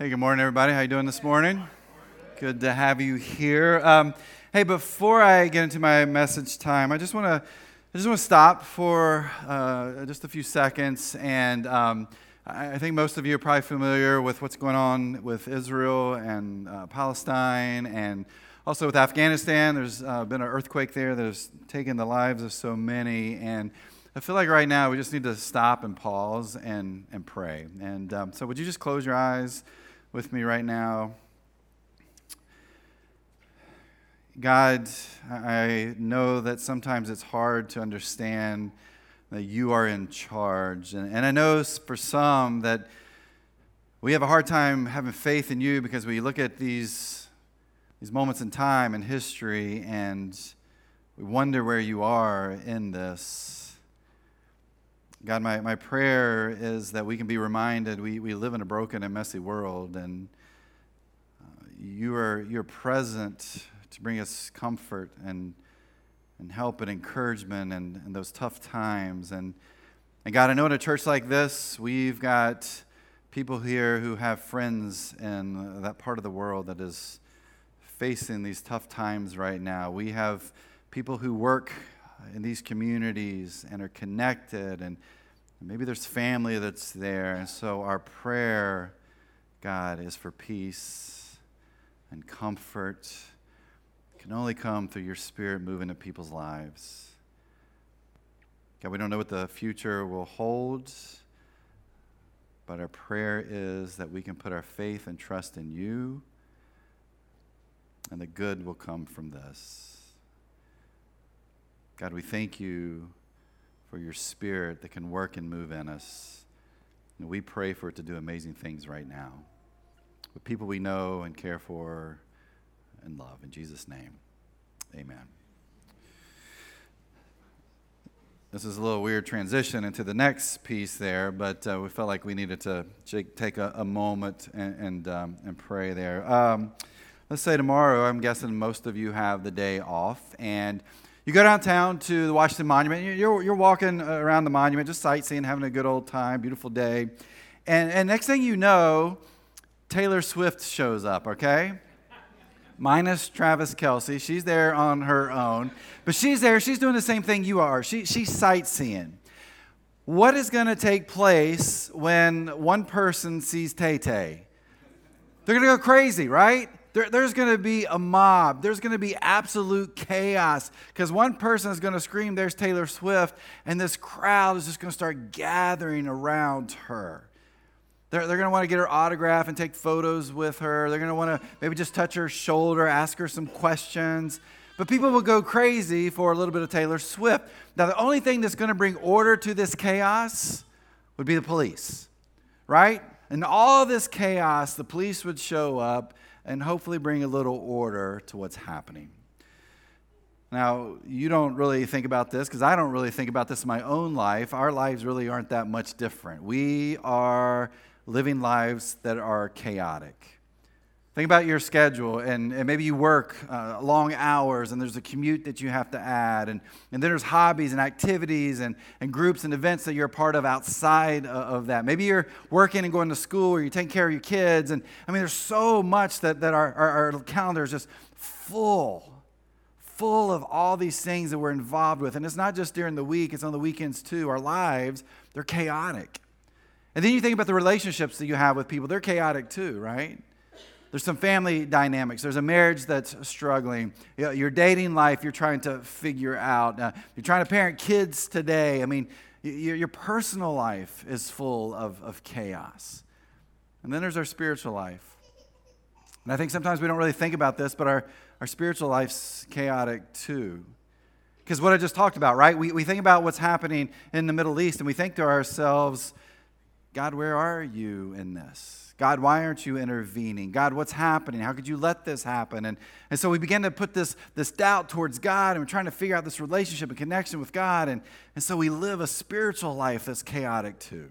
Hey, good morning, everybody. How you doing this morning? Good to have you here. Um, hey, before I get into my message time, I just want to I just want to stop for uh, just a few seconds, and um, I, think most of you are probably familiar with what's going on with Israel and uh, Palestine, and also with Afghanistan. There's uh, been an earthquake there that has taken the lives of so many, and I feel like right now we just need to stop and pause and, and pray. And um, so, would you just close your eyes with me right now? God, I know that sometimes it's hard to understand that you are in charge. And, and I know for some that we have a hard time having faith in you because we look at these, these moments in time and history and we wonder where you are in this. God, my, my prayer is that we can be reminded we, we live in a broken and messy world, and uh, you are you're present to bring us comfort and, and help and encouragement and, and those tough times. And, and God, I know in a church like this, we've got people here who have friends in that part of the world that is facing these tough times right now. We have people who work Uh, in these communities and are connected, and maybe there's family that's there. And so our prayer, God, is for peace and comfort can only come through your spirit moving in people's lives. God, we don't know what the future will hold, but our prayer is that we can put our faith and trust in you, and the good will come from this. God, we thank you for your spirit that can work and move in us. And we pray for it to do amazing things right now with people we know and care for and love. In Jesus' name, amen. This is a little weird transition into the next piece there, but uh, we felt like we needed to take a, a moment and, and, um, and pray there. Um, let's say tomorrow, I'm guessing most of you have the day off, and you go downtown to the Washington Monument. You're, you're walking uh, around the monument, just sightseeing, having a good old time, beautiful day. And, and next thing you know, Taylor Swift shows up, okay? minus Travis Kelce. She's there on her own. But she's there, she's doing the same thing you are. She, she's sightseeing. What is going to take place when one person sees Tay Tay? They're going to go crazy, right? There, there's going to be a mob. There's going to be absolute chaos because one person is going to scream, There's Taylor Swift, and this crowd is just going to start gathering around her. They're, they're going to want to get her autograph and take photos with her. They're going to want to maybe just touch her shoulder, ask her some questions. But people will go crazy for a little bit of Taylor Swift. Now, the only thing that's going to bring order to this chaos would be the police, right? In all this chaos, the police would show up and hopefully bring a little order to what's happening. Now, you don't really think about this because I don't really think about this in my own life. Our lives really aren't that much different. We are living lives that are chaotic. Think about your schedule, and, and maybe you work uh, long hours, and there's a commute that you have to add, and, and then there's hobbies and activities and, and groups and events that you're a part of outside of, that. Maybe you're working and going to school, or you're taking care of your kids, and I mean, there's so much that, that our, our, our calendar is just full, full of all these things that we're involved with. And it's not just during the week, it's on the weekends too. Our lives, they're chaotic. And then you think about the relationships that you have with people, they're chaotic too, right? There's some family dynamics. There's a marriage that's struggling. Your dating life, you're trying to figure out. Uh, you're trying to parent kids today. I mean, your, your personal life is full of, of chaos. And then there's our spiritual life. And I think sometimes we don't really think about this, but our, our spiritual life's chaotic too. Because what I just talked about, right? We, we think about what's happening in the Middle East and we think to ourselves, God, where are you in this? God, why aren't you intervening? God, what's happening? How could you let this happen? And, and so we begin to put this, this doubt towards God and we're trying to figure out this relationship and connection with God. And, and so we live a spiritual life that's chaotic too.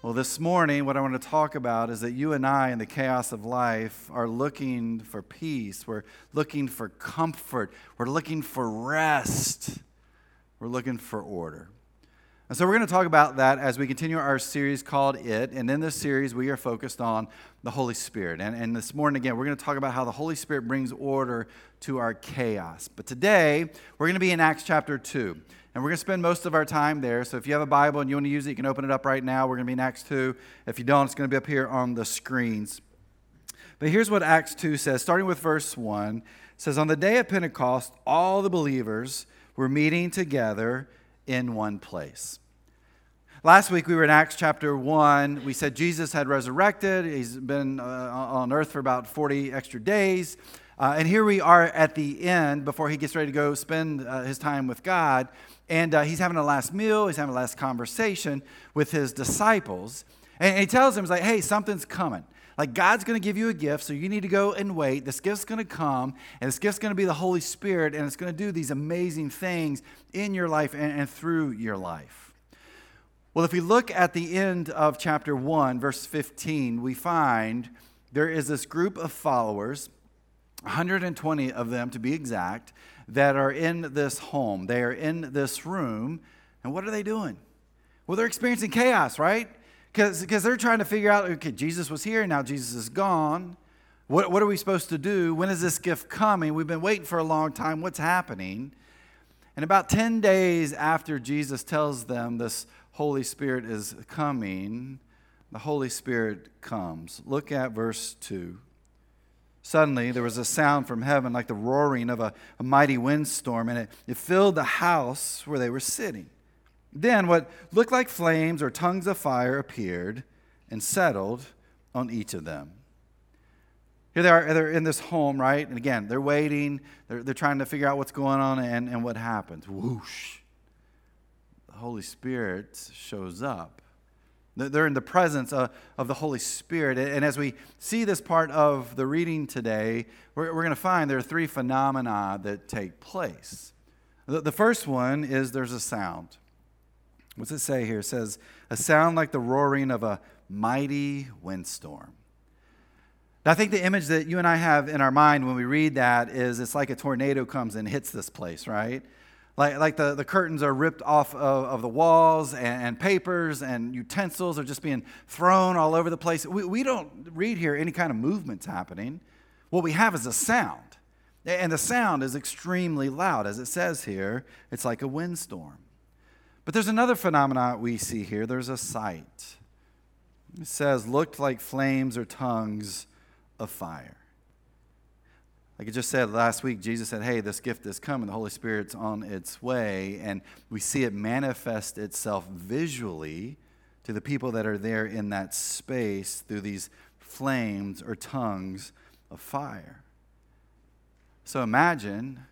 Well, this morning, what I want to talk about is that you and I, in the chaos of life, are looking for peace. We're looking for comfort. We're looking for rest. We're looking for order. And so we're going to talk about that as we continue our series called It. And in this series, we are focused on the Holy Spirit. And, and this morning, again, we're going to talk about how the Holy Spirit brings order to our chaos. But today, we're going to be in Acts chapter 2. And we're going to spend most of our time there. So if you have a Bible and you want to use it, you can open it up right now. We're going to be in Acts 2. If you don't, it's going to be up here on the screens. But here's what Acts 2 says, starting with verse 1. It says, On the day of Pentecost, all the believers were meeting together in one place. Last week we were in Acts chapter 1. We said Jesus had resurrected. He's been uh, on earth for about 40 extra days. Uh, and here we are at the end before he gets ready to go spend uh, his time with God. And uh, he's having a last meal, he's having a last conversation with his disciples. And he tells them, he's like, hey, something's coming. Like, God's going to give you a gift, so you need to go and wait. This gift's going to come, and this gift's going to be the Holy Spirit, and it's going to do these amazing things in your life and, and through your life. Well, if we look at the end of chapter 1, verse 15, we find there is this group of followers, 120 of them to be exact, that are in this home. They are in this room. And what are they doing? Well, they're experiencing chaos, right? Because they're trying to figure out okay, Jesus was here, now Jesus is gone. What, what are we supposed to do? When is this gift coming? We've been waiting for a long time. What's happening? And about 10 days after Jesus tells them this Holy Spirit is coming, the Holy Spirit comes. Look at verse 2. Suddenly, there was a sound from heaven like the roaring of a, a mighty windstorm, and it, it filled the house where they were sitting. Then, what looked like flames or tongues of fire appeared and settled on each of them. Here they are, they're in this home, right? And again, they're waiting, they're, they're trying to figure out what's going on and, and what happens. Whoosh. The Holy Spirit shows up. They're in the presence of, of the Holy Spirit. And as we see this part of the reading today, we're, we're going to find there are three phenomena that take place. The, the first one is there's a sound. What's it say here? It says, a sound like the roaring of a mighty windstorm. Now, I think the image that you and I have in our mind when we read that is it's like a tornado comes and hits this place, right? Like, like the, the curtains are ripped off of, of the walls and, and, papers and utensils are just being thrown all over the place. We, we don't read here any kind of movements happening. What we have is a sound. And the sound is extremely loud. As it says here, it's like a windstorm. But there's another phenomenon we see here there's a sight. It says, looked like flames or tongues of fire. Like I just said last week, Jesus said, Hey, this gift is coming. The Holy Spirit's on its way. And we see it manifest itself visually to the people that are there in that space through these flames or tongues of fire. So imagine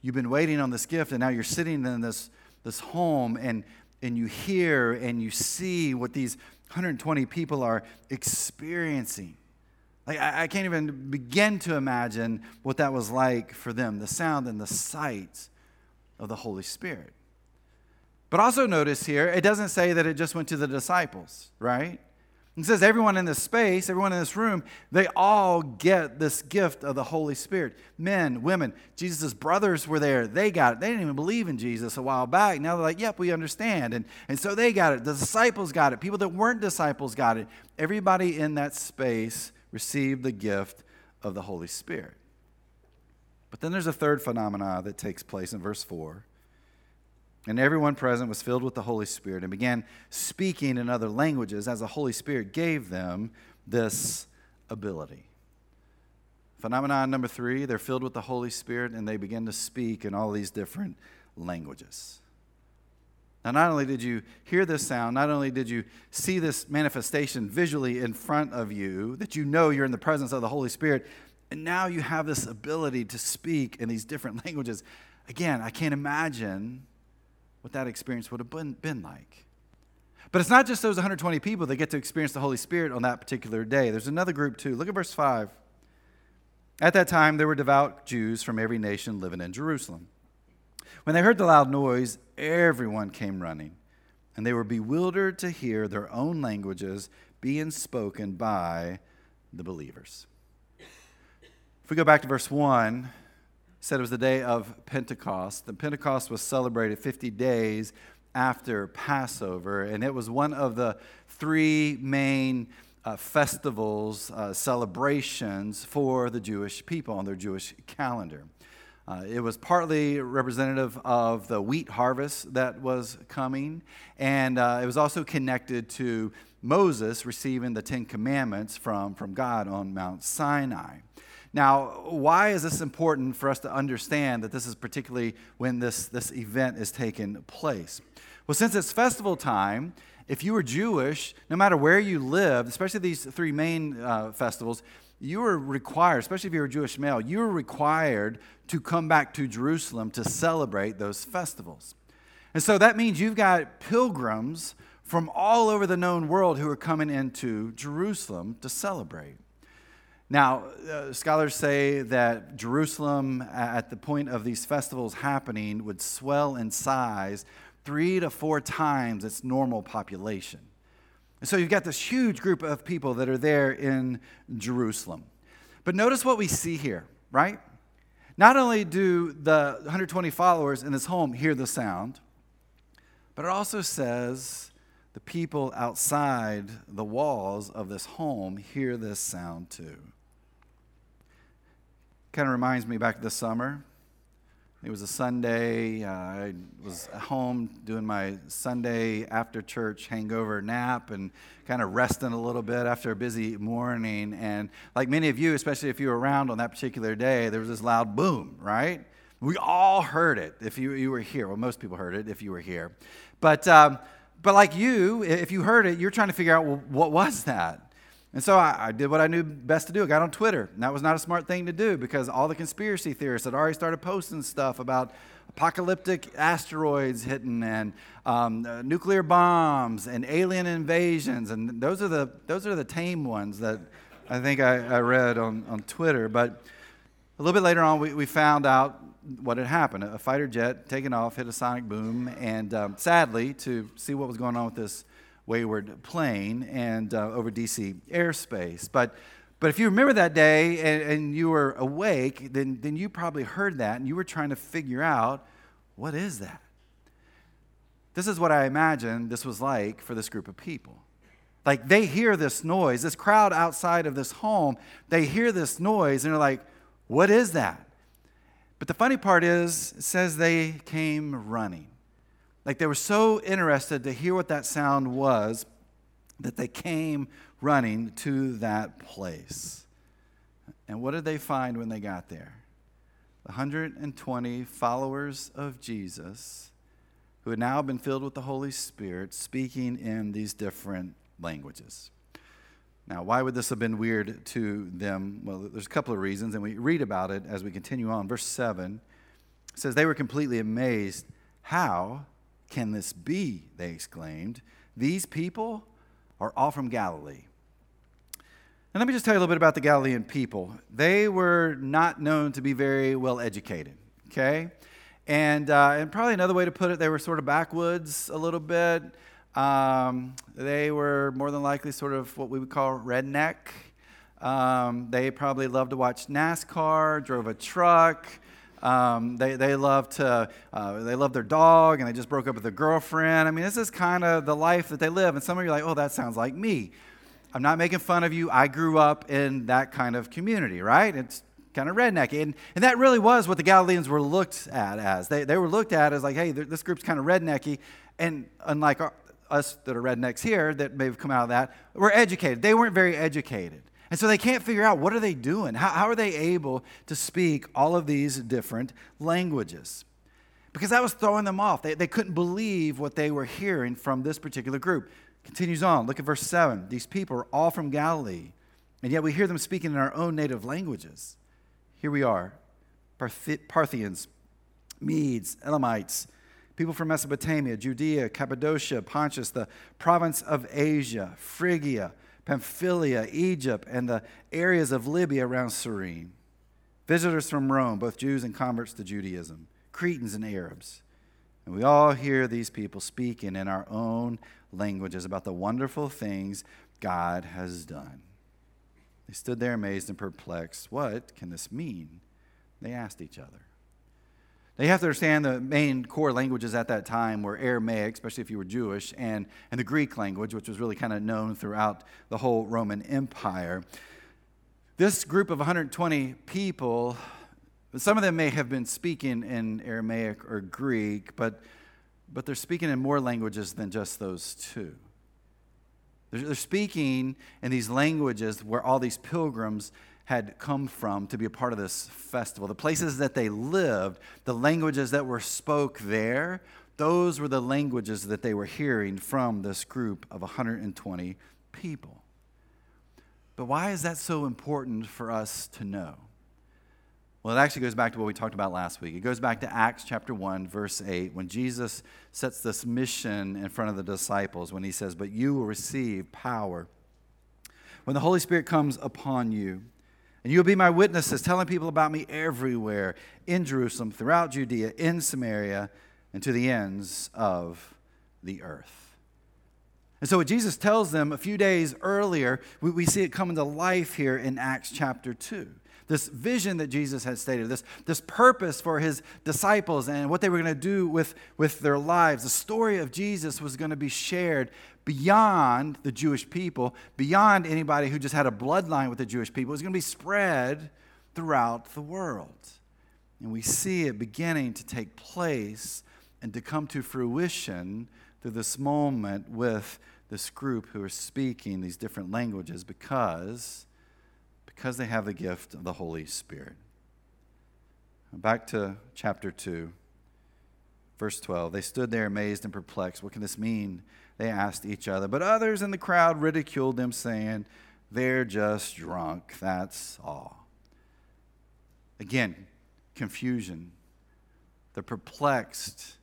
you've been waiting on this gift, and now you're sitting in this, this home, and, and you hear and you see what these 120 people are experiencing. Like, I, I can't even begin to imagine what that was like for them the sound and the sight of the Holy Spirit. But also notice here, it doesn't say that it just went to the disciples, right? It says everyone in this space, everyone in this room, they all get this gift of the Holy Spirit. Men, women, Jesus' brothers were there. They got it. They didn't even believe in Jesus a while back. Now they're like, yep, we understand. And, and so they got it. The disciples got it. People that weren't disciples got it. Everybody in that space received the gift of the Holy Spirit. But then there's a third phenomena that takes place in verse 4. And everyone present was filled with the Holy Spirit and began speaking in other languages as the Holy Spirit gave them this ability. Phenomenon number three, they're filled with the Holy Spirit and they begin to speak in all these different languages. Now, not only did you hear this sound, not only did you see this manifestation visually in front of you, that you know you're in the presence of the Holy Spirit, and now you have this ability to speak in these different languages. Again, I can't imagine what that experience would have been, been like. But it's not just those 120 people that get to experience the Holy Spirit on that particular day. There's another group too. Look at verse 5. At that time, there were devout Jews from every nation living in Jerusalem. When they heard the loud noise, everyone came running, and they were bewildered to hear their own languages being spoken by the believers. If we go back to verse 1, said it was the day of Pentecost. The Pentecost was celebrated 50 days after Passover, and it was one of the three main uh, festivals, uh, celebrations for the Jewish people on their Jewish calendar. Uh, it was partly representative of the wheat harvest that was coming, and uh, it was also connected to Moses receiving the Ten Commandments from, from God on Mount Sinai. Now, why is this important for us to understand that this is particularly when this, this event is taking place? Well, since it's festival time, if you were Jewish, no matter where you lived, especially these three main uh, festivals, you were required, especially if you were a Jewish male, you were required to come back to Jerusalem to celebrate those festivals. And so that means you've got pilgrims from all over the known world who are coming into Jerusalem to celebrate. Now, uh, scholars say that Jerusalem, at the point of these festivals happening, would swell in size three to four times its normal population. And so you've got this huge group of people that are there in Jerusalem. But notice what we see here, right? Not only do the 120 followers in this home hear the sound, but it also says the people outside the walls of this home hear this sound too. Kind of reminds me back this summer. It was a Sunday. Uh, I was home doing my Sunday after church hangover nap and kind of resting a little bit after a busy morning. And like many of you, especially if you were around on that particular day, there was this loud boom, right? We all heard it if you, you were here. Well, most people heard it if you were here. But, um, but like you, if you heard it, you're trying to figure out well, what was that? And so I, I, did what I knew best to do. I got on Twitter. And that was not a smart thing to do because all the conspiracy theorists had already started posting stuff about apocalyptic asteroids hitting and um, uh, nuclear bombs and alien invasions. And those are the, those are the tame ones that I think I, I read on, on Twitter. But a little bit later on, we, we found out what had happened. A fighter jet taken off, hit a sonic boom, and um, sadly, to see what was going on with this wayward plane and uh, over DC airspace. But, but if you remember that day and, and you were awake, then, then you probably heard that and you were trying to figure out what is that? This is what I imagine this was like for this group of people. Like they hear this noise, this crowd outside of this home, they hear this noise and they're like, what is that? But the funny part is, it says they came running. Like they were so interested to hear what that sound was that they came running to that place. And what did they find when they got there? The 120 followers of Jesus who had now been filled with the Holy Spirit speaking in these different languages. Now, why would this have been weird to them? Well, there's a couple of reasons, and we read about it as we continue on. Verse 7 says, They were completely amazed. How can this be? They exclaimed. These people are all from Galilee. And let me just tell you a little bit about the Galilean people. They were not known to be very well educated, okay? And, uh, and probably another way to put it, they were sort of backwoods a little bit. Um, they were more than likely sort of what we would call redneck. Um, they probably loved to watch NASCAR, drove a truck. Um, they, they love to uh, they love their dog and they just broke up with their girlfriend. I mean, this is kind of the life that they live. And some of you are like, oh, that sounds like me. I'm not making fun of you. I grew up in that kind of community, right? It's kind of redneck. And, and that really was what the Galileans were looked at as. They, they were looked at as like, hey, this group's kind of rednecky. And unlike our, us that are rednecks here that may have come out of that, were educated. They weren't very educated. And so they can't figure out what are they doing? How, how are they able to speak all of these different languages? Because that was throwing them off. They, they couldn't believe what they were hearing from this particular group. Continues on. Look at verse 7. These people are all from Galilee, and yet we hear them speaking in our own native languages. Here we are Parthians, Medes, Elamites, people from Mesopotamia, Judea, Cappadocia, Pontus, the province of Asia, Phrygia Pamphylia, Egypt, and the areas of Libya around Cyrene. Visitors from Rome, both Jews and converts to Judaism, Cretans and Arabs. And we all hear these people speaking in our own languages about the wonderful things God has done. They stood there amazed and perplexed. What can this mean? They asked each other. Now, you have to understand the main core languages at that time were Aramaic, especially if you were Jewish, and, and the Greek language, which was really kind of known throughout the whole Roman Empire. This group of 120 people, some of them may have been speaking in Aramaic or Greek, but, but they're speaking in more languages than just those two. They're, they're speaking in these languages where all these pilgrims had come from to be a part of this festival. The places that they lived, the languages that were spoke there, those were the languages that they were hearing from this group of 120 people. But why is that so important for us to know? Well, it actually goes back to what we talked about last week. It goes back to Acts chapter 1, verse 8, when Jesus sets this mission in front of the disciples, when he says, But you will receive power when the Holy Spirit comes upon you. And you'll be my witnesses, telling people about me everywhere in Jerusalem, throughout Judea, in Samaria, and to the ends of the earth. And so, what Jesus tells them a few days earlier, we, we see it come into life here in Acts chapter 2 this vision that Jesus had stated, this, this purpose for his disciples and what they were going to do with, with their lives. The story of Jesus was going to be shared beyond the Jewish people, beyond anybody who just had a bloodline with the Jewish people. It was going to be spread throughout the world. And we see it beginning to take place and to come to fruition through this moment with this group who are speaking these different languages because, because they have the gift of the Holy Spirit. Back to chapter 2, verse 12. They stood there amazed and perplexed. What can this mean? they asked each other. But others in the crowd ridiculed them, saying, They're just drunk, that's all. Again, confusion. They're perplexed.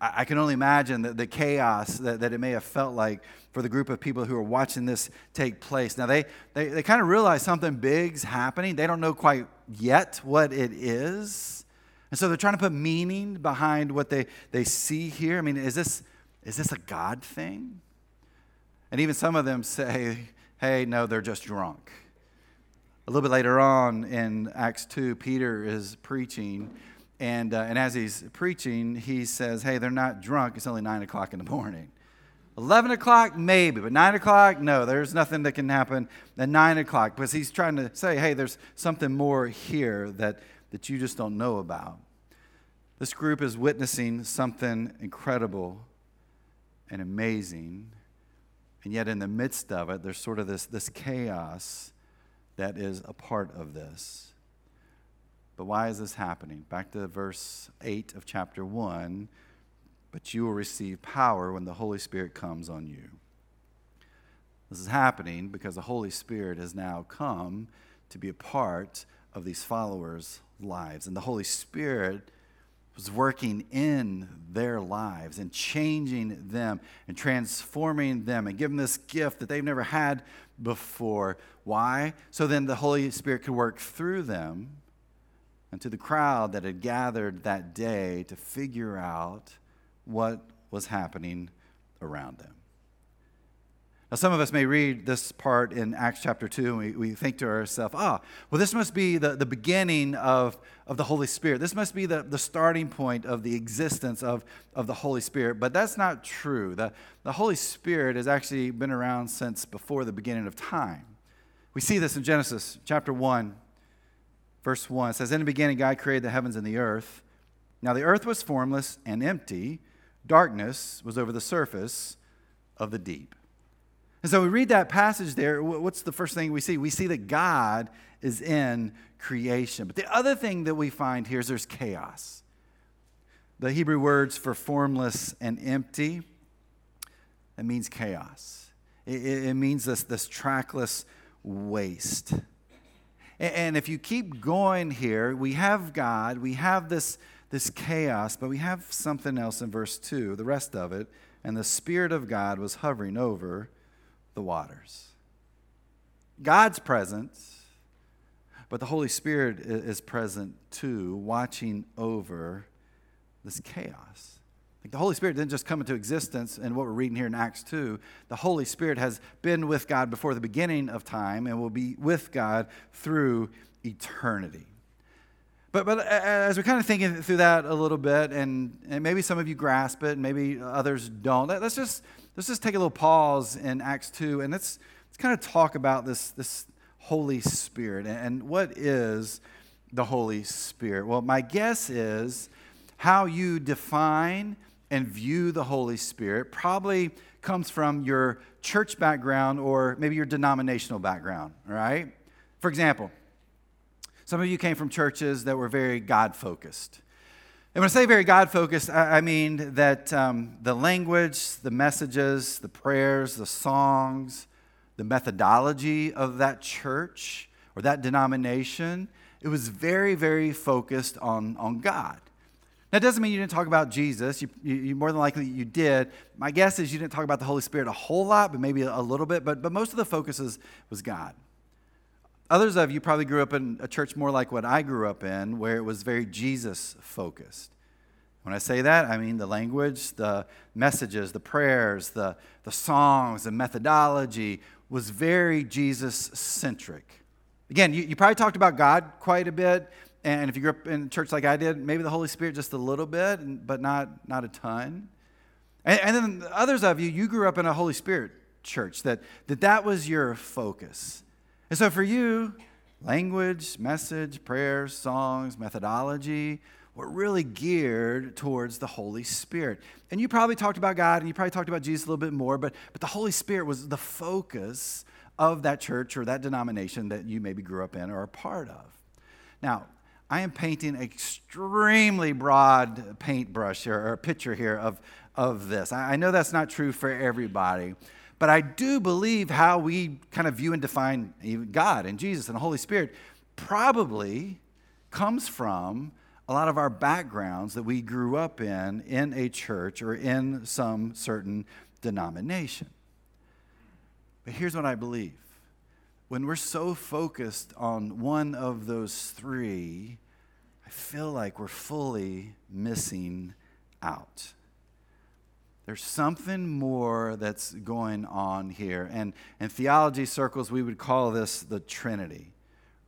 I, can only imagine the, the chaos that, that it may have felt like for the group of people who are watching this take place. Now, they, they, they kind of realize something big's happening. They don't know quite yet what it is. And so they're trying to put meaning behind what they, they see here. I mean, is this is this a God thing? And even some of them say, hey, no, they're just drunk. A little bit later on in Acts 2, Peter is preaching. And, uh, and as he's preaching, he says, hey, they're not drunk. It's only 9 o'clock in the morning. 11 o'clock, maybe, but 9 o'clock, no, there's nothing that can happen at 9 o'clock. Because he's trying to say, hey, there's something more here that, that you just don't know about. This group is witnessing something incredible and amazing. And yet, in the midst of it, there's sort of this, this chaos that is a part of this. But why is this happening? Back to verse 8 of chapter 1 But you will receive power when the Holy Spirit comes on you. This is happening because the Holy Spirit has now come to be a part of these followers' lives. And the Holy Spirit was working in their lives and changing them and transforming them and giving this gift that they've never had before. Why? So then the Holy Spirit could work through them and to the crowd that had gathered that day to figure out what was happening around them. Now, some of us may read this part in Acts chapter 2 and we, we think to ourselves, ah, well, this must be the, the beginning of, of the Holy Spirit. This must be the, the starting point of the existence of, of the Holy Spirit. But that's not true. The, the Holy Spirit has actually been around since before the beginning of time. We see this in Genesis chapter 1, verse 1. It says, In the beginning, God created the heavens and the earth. Now, the earth was formless and empty, darkness was over the surface of the deep. And so we read that passage there. What's the first thing we see? We see that God is in creation. But the other thing that we find here is there's chaos. The Hebrew words for formless and empty, it means chaos. It, it means this, this trackless waste. And if you keep going here, we have God, we have this, this chaos, but we have something else in verse 2, the rest of it. And the Spirit of God was hovering over the waters. God's presence, but the Holy Spirit is present too, watching over this chaos. Like the Holy Spirit didn't just come into existence in what we're reading here in Acts 2. The Holy Spirit has been with God before the beginning of time and will be with God through eternity. But, but uh, uh, as we're kind of thinking through that a little bit, and, and maybe some of you grasp it, and maybe others don't, let's just, let's just take a little pause in Acts 2 and let's, let's kind of talk about this, this Holy Spirit and what is the Holy Spirit. Well, my guess is how you define and view the Holy Spirit probably comes from your church background or maybe your denominational background, right? For example, some of you came from churches that were very God focused. And when I say very God focused, I mean that um, the language, the messages, the prayers, the songs, the methodology of that church or that denomination, it was very, very focused on, on God. That doesn't mean you didn't talk about Jesus. You, you, you, more than likely you did. My guess is you didn't talk about the Holy Spirit a whole lot, but maybe a, little bit. But, but most of the focus was God. Others of you probably grew up in a church more like what I grew up in, where it was very Jesus focused. When I say that, I mean the language, the messages, the prayers, the, the songs, the methodology was very Jesus centric. Again, you, you probably talked about God quite a bit, and if you grew up in a church like I did, maybe the Holy Spirit just a little bit, but not, not a ton. And, and then others of you, you grew up in a Holy Spirit church, that that, that was your focus. And so for you, language, message, prayers, songs, methodology were really geared towards the Holy Spirit. And you probably talked about God and you probably talked about Jesus a little bit more, but, but the Holy Spirit was the focus of that church or that denomination that you maybe grew up in or are a part of. Now, I am painting an extremely broad paintbrush here, or a picture here of, of this. I, I know that's not true for everybody. But I do believe how we kind of view and define God and Jesus and the Holy Spirit probably comes from a lot of our backgrounds that we grew up in in a church or in some certain denomination. But here's what I believe when we're so focused on one of those three, I feel like we're fully missing out. There's something more that's going on here. And in theology circles, we would call this the Trinity,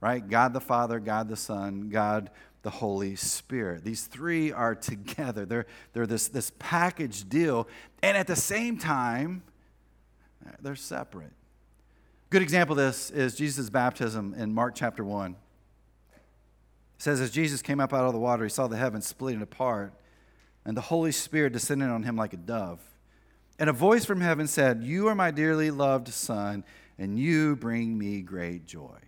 right? God the Father, God the Son, God the Holy Spirit. These three are together. They're, they're this, this package deal. And at the same time, they're separate. Good example of this is Jesus' baptism in Mark chapter 1. It says, As Jesus came up out of the water, he saw the heavens splitting apart and the Holy Spirit descended on him like a dove. And a voice from heaven said, You are my dearly loved Son, and you bring me great joy.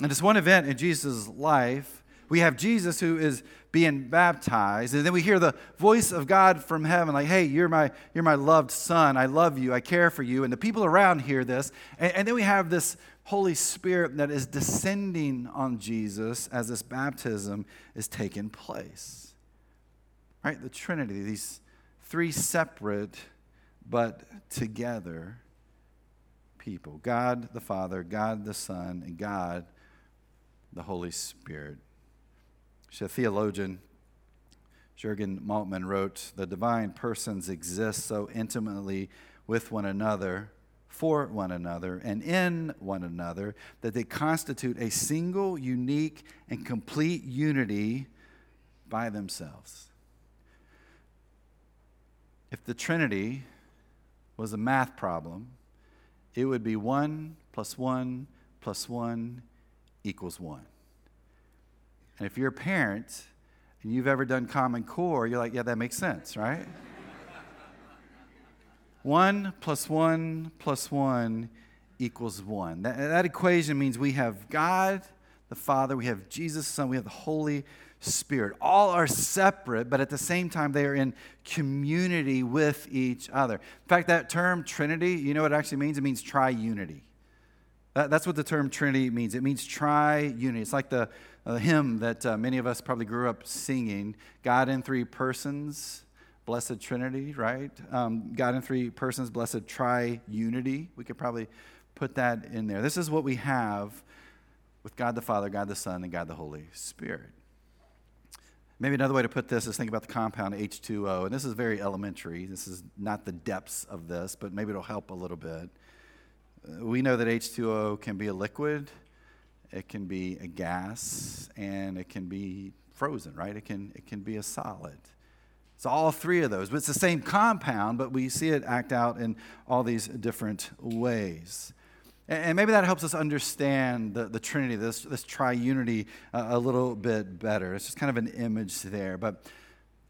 And it's one event in Jesus' life. We have Jesus who is being baptized, and then we hear the voice of God from heaven, like, Hey, you're my, you're my loved Son. I love you. I care for you. And the people around hear this. And, and then we have this Holy Spirit that is descending on Jesus as this baptism is taking place. Right? The Trinity, these three separate but together people God the Father, God the Son, and God the Holy Spirit. So, theologian, Jurgen Moltmann, wrote The divine persons exist so intimately with one another, for one another, and in one another that they constitute a single, unique, and complete unity by themselves. If the Trinity was a math problem, it would be 1 plus 1 plus 1 equals 1. And if you're a parent and you've ever done Common Core, you're like, yeah, that makes sense, right? 1 plus 1 plus 1 equals 1. That, that equation means we have God the Father, we have Jesus the Son, we have the Holy Spirit. All are separate, but at the same time, they are in community with each other. In fact, that term Trinity, you know what it actually means? It means triunity. That, that's what the term Trinity means. It means triunity. It's like the hymn that uh, many of us probably grew up singing God in three persons, blessed Trinity, right? Um, God in three persons, blessed triunity. We could probably put that in there. This is what we have with God the Father, God the Son, and God the Holy Spirit. Maybe another way to put this is think about the compound H2O. And this is very elementary. This is not the depths of this, but maybe it'll help a little bit. Uh, we know that H2O can be a liquid it can be a gas, and it can be frozen, right? It can, it can be a solid. It's all three of those, but it's the same compound, but we see it act out in all these different ways. And maybe that helps us understand the, the Trinity, this, this triunity, uh, a little bit better. It's just kind of an image there. But,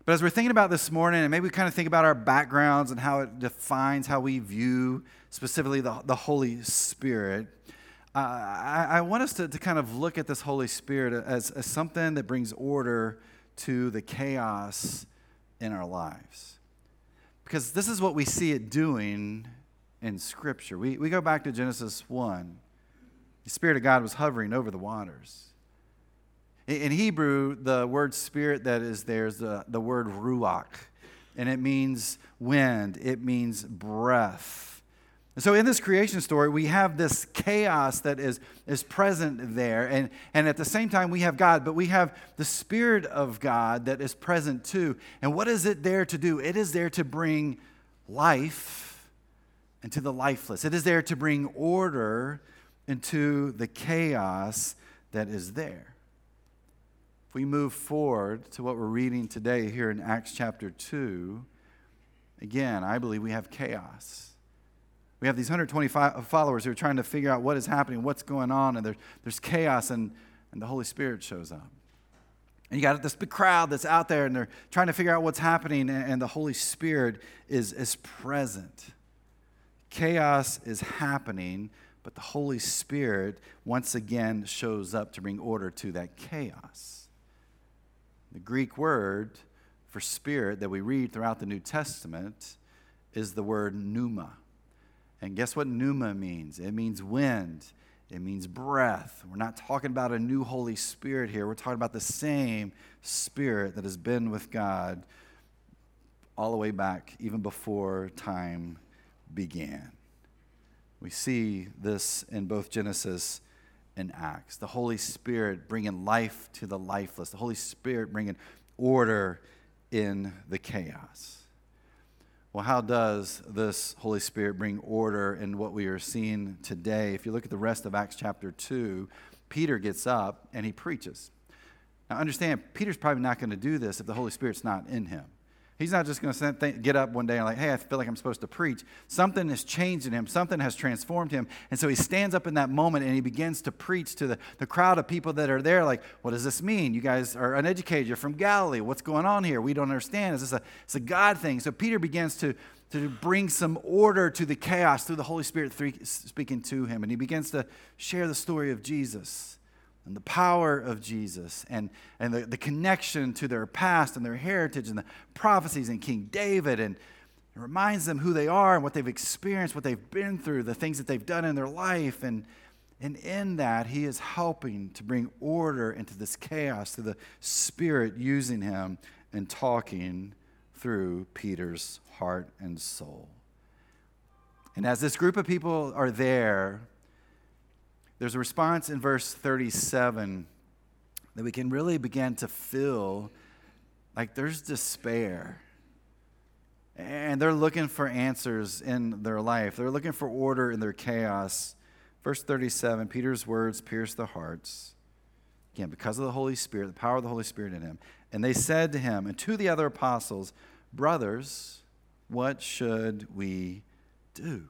but as we're thinking about this morning, and maybe we kind of think about our backgrounds and how it defines how we view specifically the, the Holy Spirit, uh, I, I, want us to, to kind of look at this Holy Spirit as, as something that brings order to the chaos in our lives. Because this is what we see it doing in Scripture. We, we go back to Genesis 1. The Spirit of God was hovering over the waters. In, in Hebrew, the word spirit that is there is the, the word ruach, and it means wind, it means breath. And So, in this creation story, we have this chaos that is, is present there. And, and at the same time, we have God, but we have the Spirit of God that is present too. And what is it there to do? It is there to bring life into the lifeless, it is there to bring order into the chaos that is there. If we move forward to what we're reading today here in Acts chapter 2, again, I believe we have chaos we have these 125 followers who are trying to figure out what is happening, what's going on, and there's, there's chaos, and, and the Holy Spirit shows up. And you got this big crowd that's out there, and they're trying to figure out what's happening, and, and the Holy Spirit is, is present. Chaos is happening, but the Holy Spirit once again shows up to bring order to that chaos. The Greek word for spirit that we read throughout the New Testament is the word pneuma. And guess what pneuma means? It means wind, it means breath. We're not talking about a new Holy Spirit here. We're talking about the same Spirit that has been with God all the way back, even before time began. We see this in both Genesis and Acts. The Holy Spirit bringing life to the lifeless, the Holy Spirit bringing order in the chaos. Well, how does this Holy Spirit bring order in what we are seeing today? If you look at the rest of Acts chapter 2, Peter gets up and he preaches. Now, understand, Peter's probably not going to do this if the Holy Spirit's not in him. He's not just going to get up one day and like, hey, I feel like I'm supposed to preach. Something has changed in him. Something has transformed him. And so he stands up in that moment and he begins to preach to the, the crowd of people that are there like, what does this mean? You guys are uneducated. You're from Galilee. What's going on here? We don't understand. Is this a, it's a God thing? So Peter begins to, to bring some order to the chaos through the Holy Spirit speaking to him. And he begins to share the story of Jesus and the power of Jesus and, and the, the connection to their past and their heritage and the prophecies in King David and it reminds them who they are and what they've experienced, what they've been through, the things that they've done in their life. And, and in that, he is helping to bring order into this chaos through the Spirit using him and talking through Peter's heart and soul. And as this group of people are there, there's a response in verse 37 that we can really begin to feel like there's despair. And they're looking for answers in their life, they're looking for order in their chaos. Verse 37 Peter's words pierce the hearts. Again, because of the Holy Spirit, the power of the Holy Spirit in him. And they said to him and to the other apostles, Brothers, what should we do?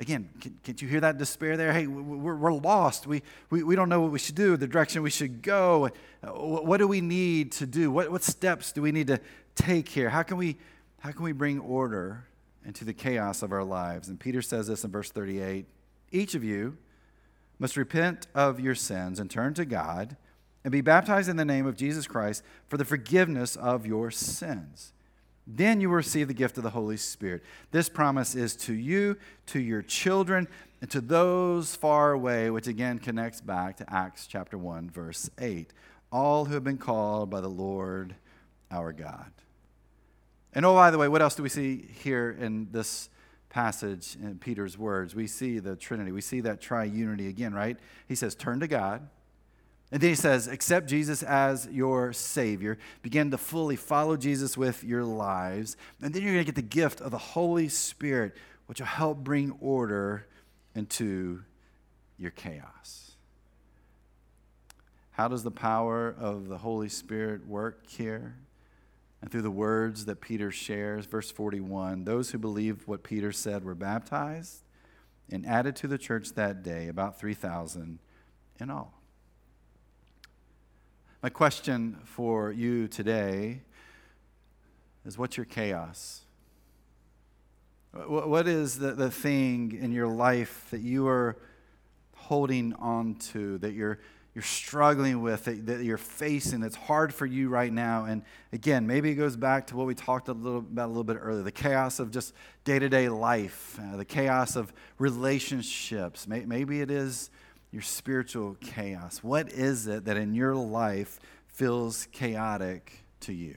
Again, can, can't you hear that despair there? Hey, we're, we're lost. We, we, we don't know what we should do, the direction we should go. Uh, what do we need to do? What, what steps do we need to take here? How can we, how can we bring order into the chaos of our lives? And Peter says this in verse 38 Each of you must repent of your sins and turn to God and be baptized in the name of Jesus Christ for the forgiveness of your sins then you will receive the gift of the Holy Spirit. This promise is to you, to your children, and to those far away, which again connects back to Acts chapter 1, verse 8. All who have been called by the Lord our God. And oh, by the way, what else do we see here in this passage in Peter's words? We see the Trinity. We see that triunity again, right? He says, Turn to God and then he says, accept Jesus as your Savior. Begin to fully follow Jesus with your lives. And then you're going to get the gift of the Holy Spirit, which will help bring order into your chaos. How does the power of the Holy Spirit work here? And through the words that Peter shares, verse 41 those who believed what Peter said were baptized and added to the church that day about 3,000 in all. My question for you today is what's your chaos? What is the, the thing in your life that you are holding on to, that you're, you're struggling with, that, that you're facing, that's hard for you right now? And again, maybe it goes back to what we talked a little, about a little bit earlier the chaos of just day to day life, uh, the chaos of relationships. Maybe it is your spiritual chaos? What is it that in your life feels chaotic to you?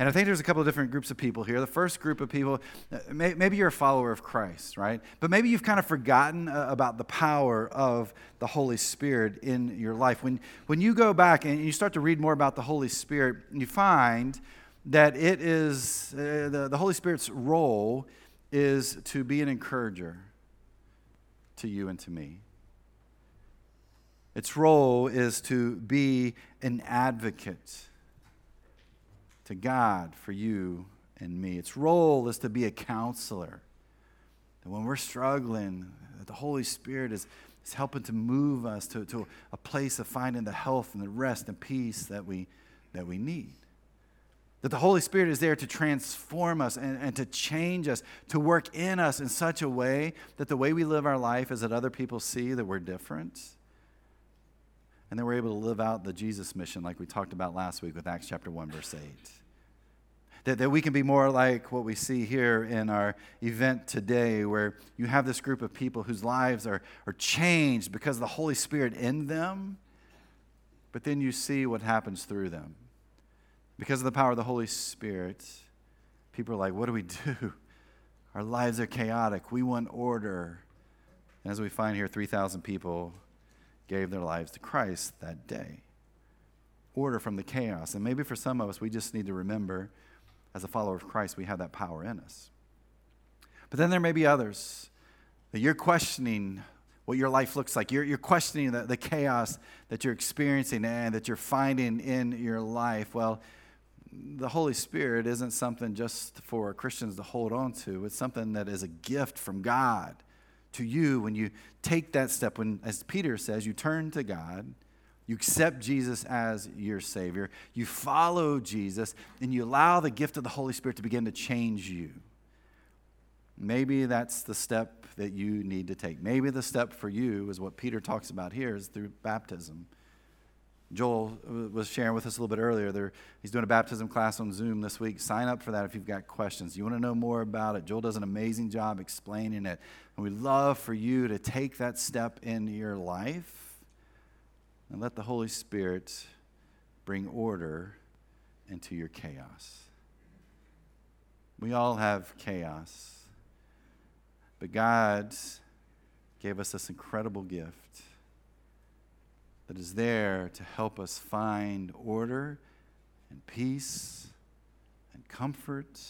And I think there's a couple of different groups of people here. The first group of people, uh, maybe you're a follower of Christ, right? But maybe you've kind of forgotten uh, about the power of the Holy Spirit in your life. When, when you go back and you start to read more about the Holy Spirit, you find that it is, uh, the, the Holy Spirit's role is to be an encourager to you and to me. Its role is to be an advocate to God for you and me. Its role is to be a counselor. And when we're struggling, that the Holy Spirit is, is helping to move us to, to a place of finding the health and the rest and peace that we, that we need. That the Holy Spirit is there to transform us and, and to change us, to work in us in such a way that the way we live our life is that other people see that we're different. And then we're able to live out the Jesus mission like we talked about last week with Acts chapter 1, verse 8. That, that we can be more like what we see here in our event today, where you have this group of people whose lives are, are changed because of the Holy Spirit in them, but then you see what happens through them. Because of the power of the Holy Spirit, people are like, what do we do? Our lives are chaotic. We want order. And as we find here, 3,000 people gave their lives to Christ that day. Order from the chaos. And maybe for some of us, we just need to remember, as a follower of Christ, we have that power in us. But then there may be others that you're questioning what your life looks like. You're, you're questioning the, the chaos that you're experiencing and that you're finding in your life. Well, the Holy Spirit isn't something just for Christians to hold on to. It's something that is a gift from God to you when you take that step. When, as Peter says, you turn to God, you accept Jesus as your Savior, you follow Jesus, and you allow the gift of the Holy Spirit to begin to change you. Maybe that's the step that you need to take. Maybe the step for you is what Peter talks about here is through baptism. Joel uh, was sharing with us a little bit earlier. There, he's doing a baptism class on Zoom this week. Sign up for that if you've got questions. You want to know more about it? Joel does an amazing job explaining it. And we'd love for you to take that step into your life and let the Holy Spirit bring order into your chaos. We all have chaos, but God gave us this incredible gift that is there to help us find order and peace and comfort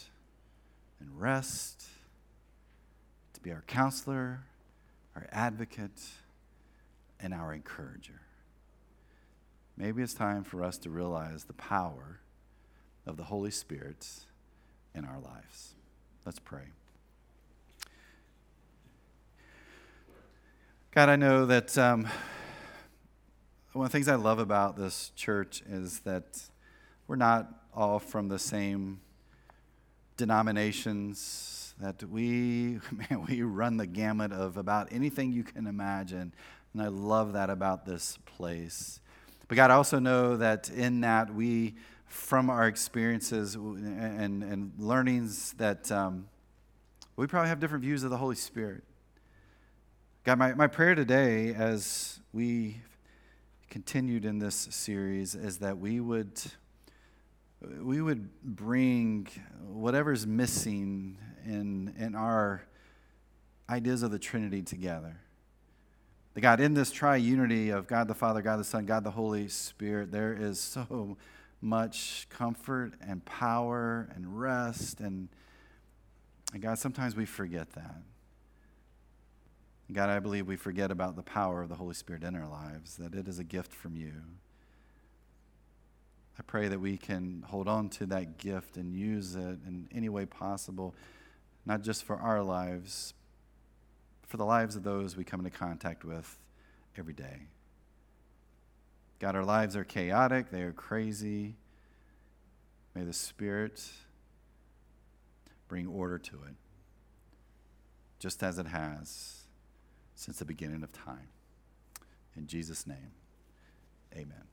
and rest, to be our counselor, our advocate, and our encourager. Maybe it's time for us to realize the power of the Holy Spirit in our lives. Let's pray. God, I know that. Um, one of the things I love about this church is that we're not all from the same denominations, that we, man, we run the gamut of about anything you can imagine. And I love that about this place. But God, I also know that in that we, from our experiences and, and learnings, that um, we probably have different views of the Holy Spirit. God, my, my prayer today as we continued in this series is that we would we would bring whatever's missing in in our ideas of the Trinity together. The God in this triunity of God the Father, God the Son, God the Holy Spirit, there is so much comfort and power and rest and, and God, sometimes we forget that. God, I believe we forget about the power of the Holy Spirit in our lives, that it is a gift from you. I pray that we can hold on to that gift and use it in any way possible, not just for our lives, for the lives of those we come into contact with every day. God, our lives are chaotic, they are crazy. May the Spirit bring order to it, just as it has since the beginning of time. In Jesus' name, amen.